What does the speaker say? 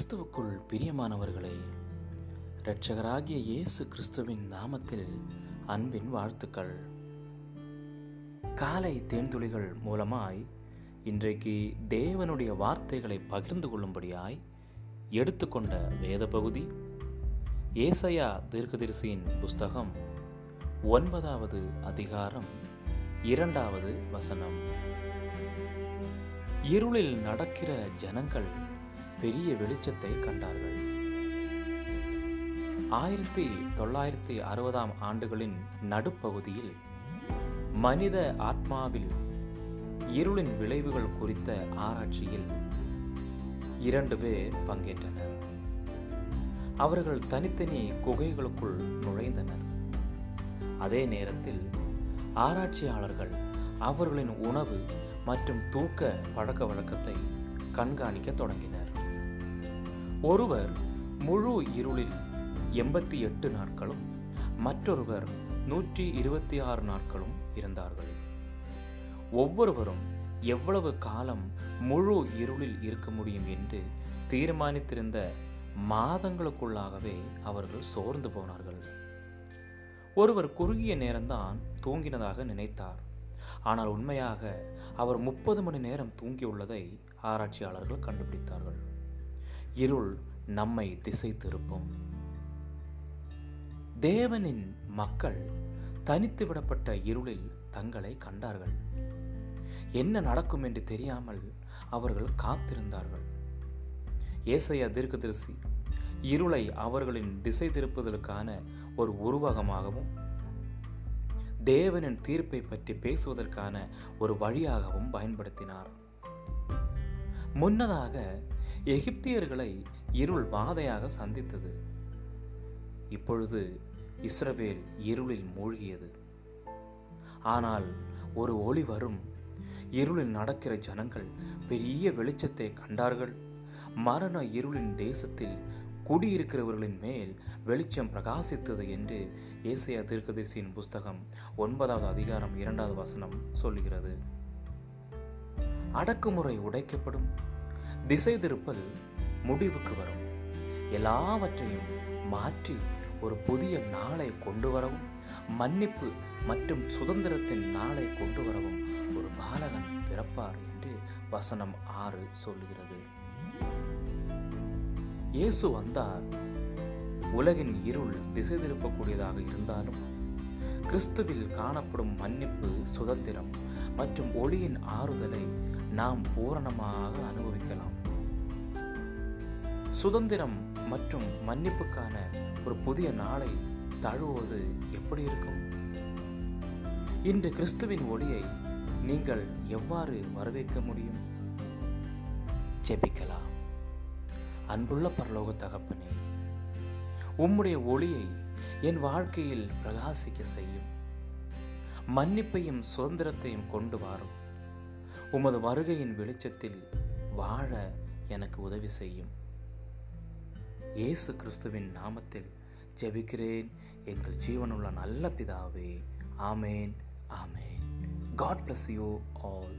கிறிஸ்துவுக்குள் பிரியமானவர்களே இரட்சகராகிய இயேசு கிறிஸ்துவின் நாமத்தில் அன்பின் வாழ்த்துக்கள். காலை தேன்துளிகள் மூலமாய் இன்றைக்கு தேவனுடைய வார்த்தைகளை பகிர்ந்து கொள்ளும்படியாய் எடுத்துக்கொண்ட வேத பகுதி ஏசையா தீர்க்கதரிசியின் புஸ்தகம் ஒன்பதாவது அதிகாரம் இரண்டாவது வசனம். இருளில் நடக்கிற ஜனங்கள் பெரிய வெளிச்சத்தை கண்டார்கள். ஆயிரத்தி தொள்ளாயிரத்தி அறுபதாம் ஆண்டுகளின் நடுப்பகுதியில் மனித ஆத்மாவில் இருளின் விளைவுகள் குறித்த ஆராய்ச்சியில் இரண்டு பேர் பங்கேற்றனர். அவர்கள் தனித்தனி குகைகளுக்குள் நுழைந்தனர். அதே நேரத்தில் ஆராய்ச்சியாளர்கள் அவர்களின் உணவு மற்றும் தூக்க பழக்க வழக்கத்தை கண்காணிக்க தொடங்கினர். ஒருவர் முழு இருளில் எண்பத்தி எட்டு நாட்களும் மற்றொருவர் நூற்றி இருபத்தி ஆறு நாட்களும் இருந்தார்கள். ஒவ்வொருவரும் எவ்வளவு காலம் முழு இருளில் இருக்க முடியும் என்று தீர்மானித்திருந்த மாதங்களுக்குள்ளாகவே அவர்கள் சோர்ந்து போனார்கள். ஒருவர் குறுகிய நேரம்தான் தூங்கினதாக நினைத்தார். ஆனால் உண்மையாக அவர் முப்பது மணி நேரம் தூங்கியுள்ளதை ஆராய்ச்சியாளர்கள் கண்டுபிடித்தார்கள். இருள் நம்மை திசை திருப்பும் தேவனின் மக்கள் தனித்து விடப்பட்ட இருளில் தங்களை கண்டார்கள். என்ன நடக்கும் என்று தெரியாமல் அவர்கள் காத்திருந்தார்கள். ஏசையா தீர்க்கதரிசி இருளை அவர்களின் திசை திருப்புதலுக்கான ஒரு உருவகமாகவும் தேவனின் தீர்ப்பை பற்றி பேசுவதற்கான ஒரு வழியாகவும் பயன்படுத்தினார். முன்னதாக எகிப்தியர்களை இருள் வாதையாக சந்தித்தது. இப்பொழுது இஸ்ரவேல் இருளில் மூழ்கியது. ஆனால் ஒரு ஒளி வரும். இருளில் நடக்கிற ஜனங்கள் பெரிய வெளிச்சத்தை கண்டார்கள். மரண இருளின் தேசத்தில் குடியிருக்கிறவர்களின் மேல் வெளிச்சம் பிரகாசித்தது என்று ஏசையா தீர்க்கதரிசியின் புஸ்தகம் ஒன்பதாவது அதிகாரம் இரண்டாவது வசனம் சொல்கிறது அடக்குமுறை உடைக்கப்படும். திசை திருப்பல் முடிவுக்கு வரும். எல்லாவற்றையும் மாற்றி ஒரு புதிய நாளை கொண்டு வரவும் மன்னிப்பு மற்றும் சுதந்திரத்தின் நாளை கொண்டு வரவும் ஒரு பாலகன் பிறப்பார் என்று வசனம் ஆறு சொல்லுகிறது இயேசு வந்தார். உலகின் இருள் திசை திருப்பக்கூடியதாக இருந்தாலும் கிறிஸ்துவில் காணப்படும் மன்னிப்பு சுதந்திரம் மற்றும் ஒளியின் ஆறுதலை நாம் பூரணமாக அனுபவிக்கலாம். சுதந்திரம் மற்றும் மன்னிப்புக்கான ஒரு புதிய நாளை தழுவது எப்படி இருக்கும்? இன்று கிறிஸ்துவின் ஒளியை நீங்கள் எவ்வாறு வரவேற்க முடியும்? ஜெபிக்கலாம். அன்புள்ள பரலோக தகப்பனே உம்முடைய ஒளியை என் வாழ்க்கையில் பிரகாசிக்க செய்யும். மன்னிப்பையும் சுதந்திரத்தையும் கொண்டு வாரும். உமது வருகையின் வெளிச்சத்தில் வாழ எனக்கு உதவி செய்யும். இயேசு கிறிஸ்துவின் நாமத்தில் ஜெபிக்கிறேன். எங்கள் ஜீவனுள்ள நல்ல பிதாவே ஆமேன் ஆமேன். God bless you all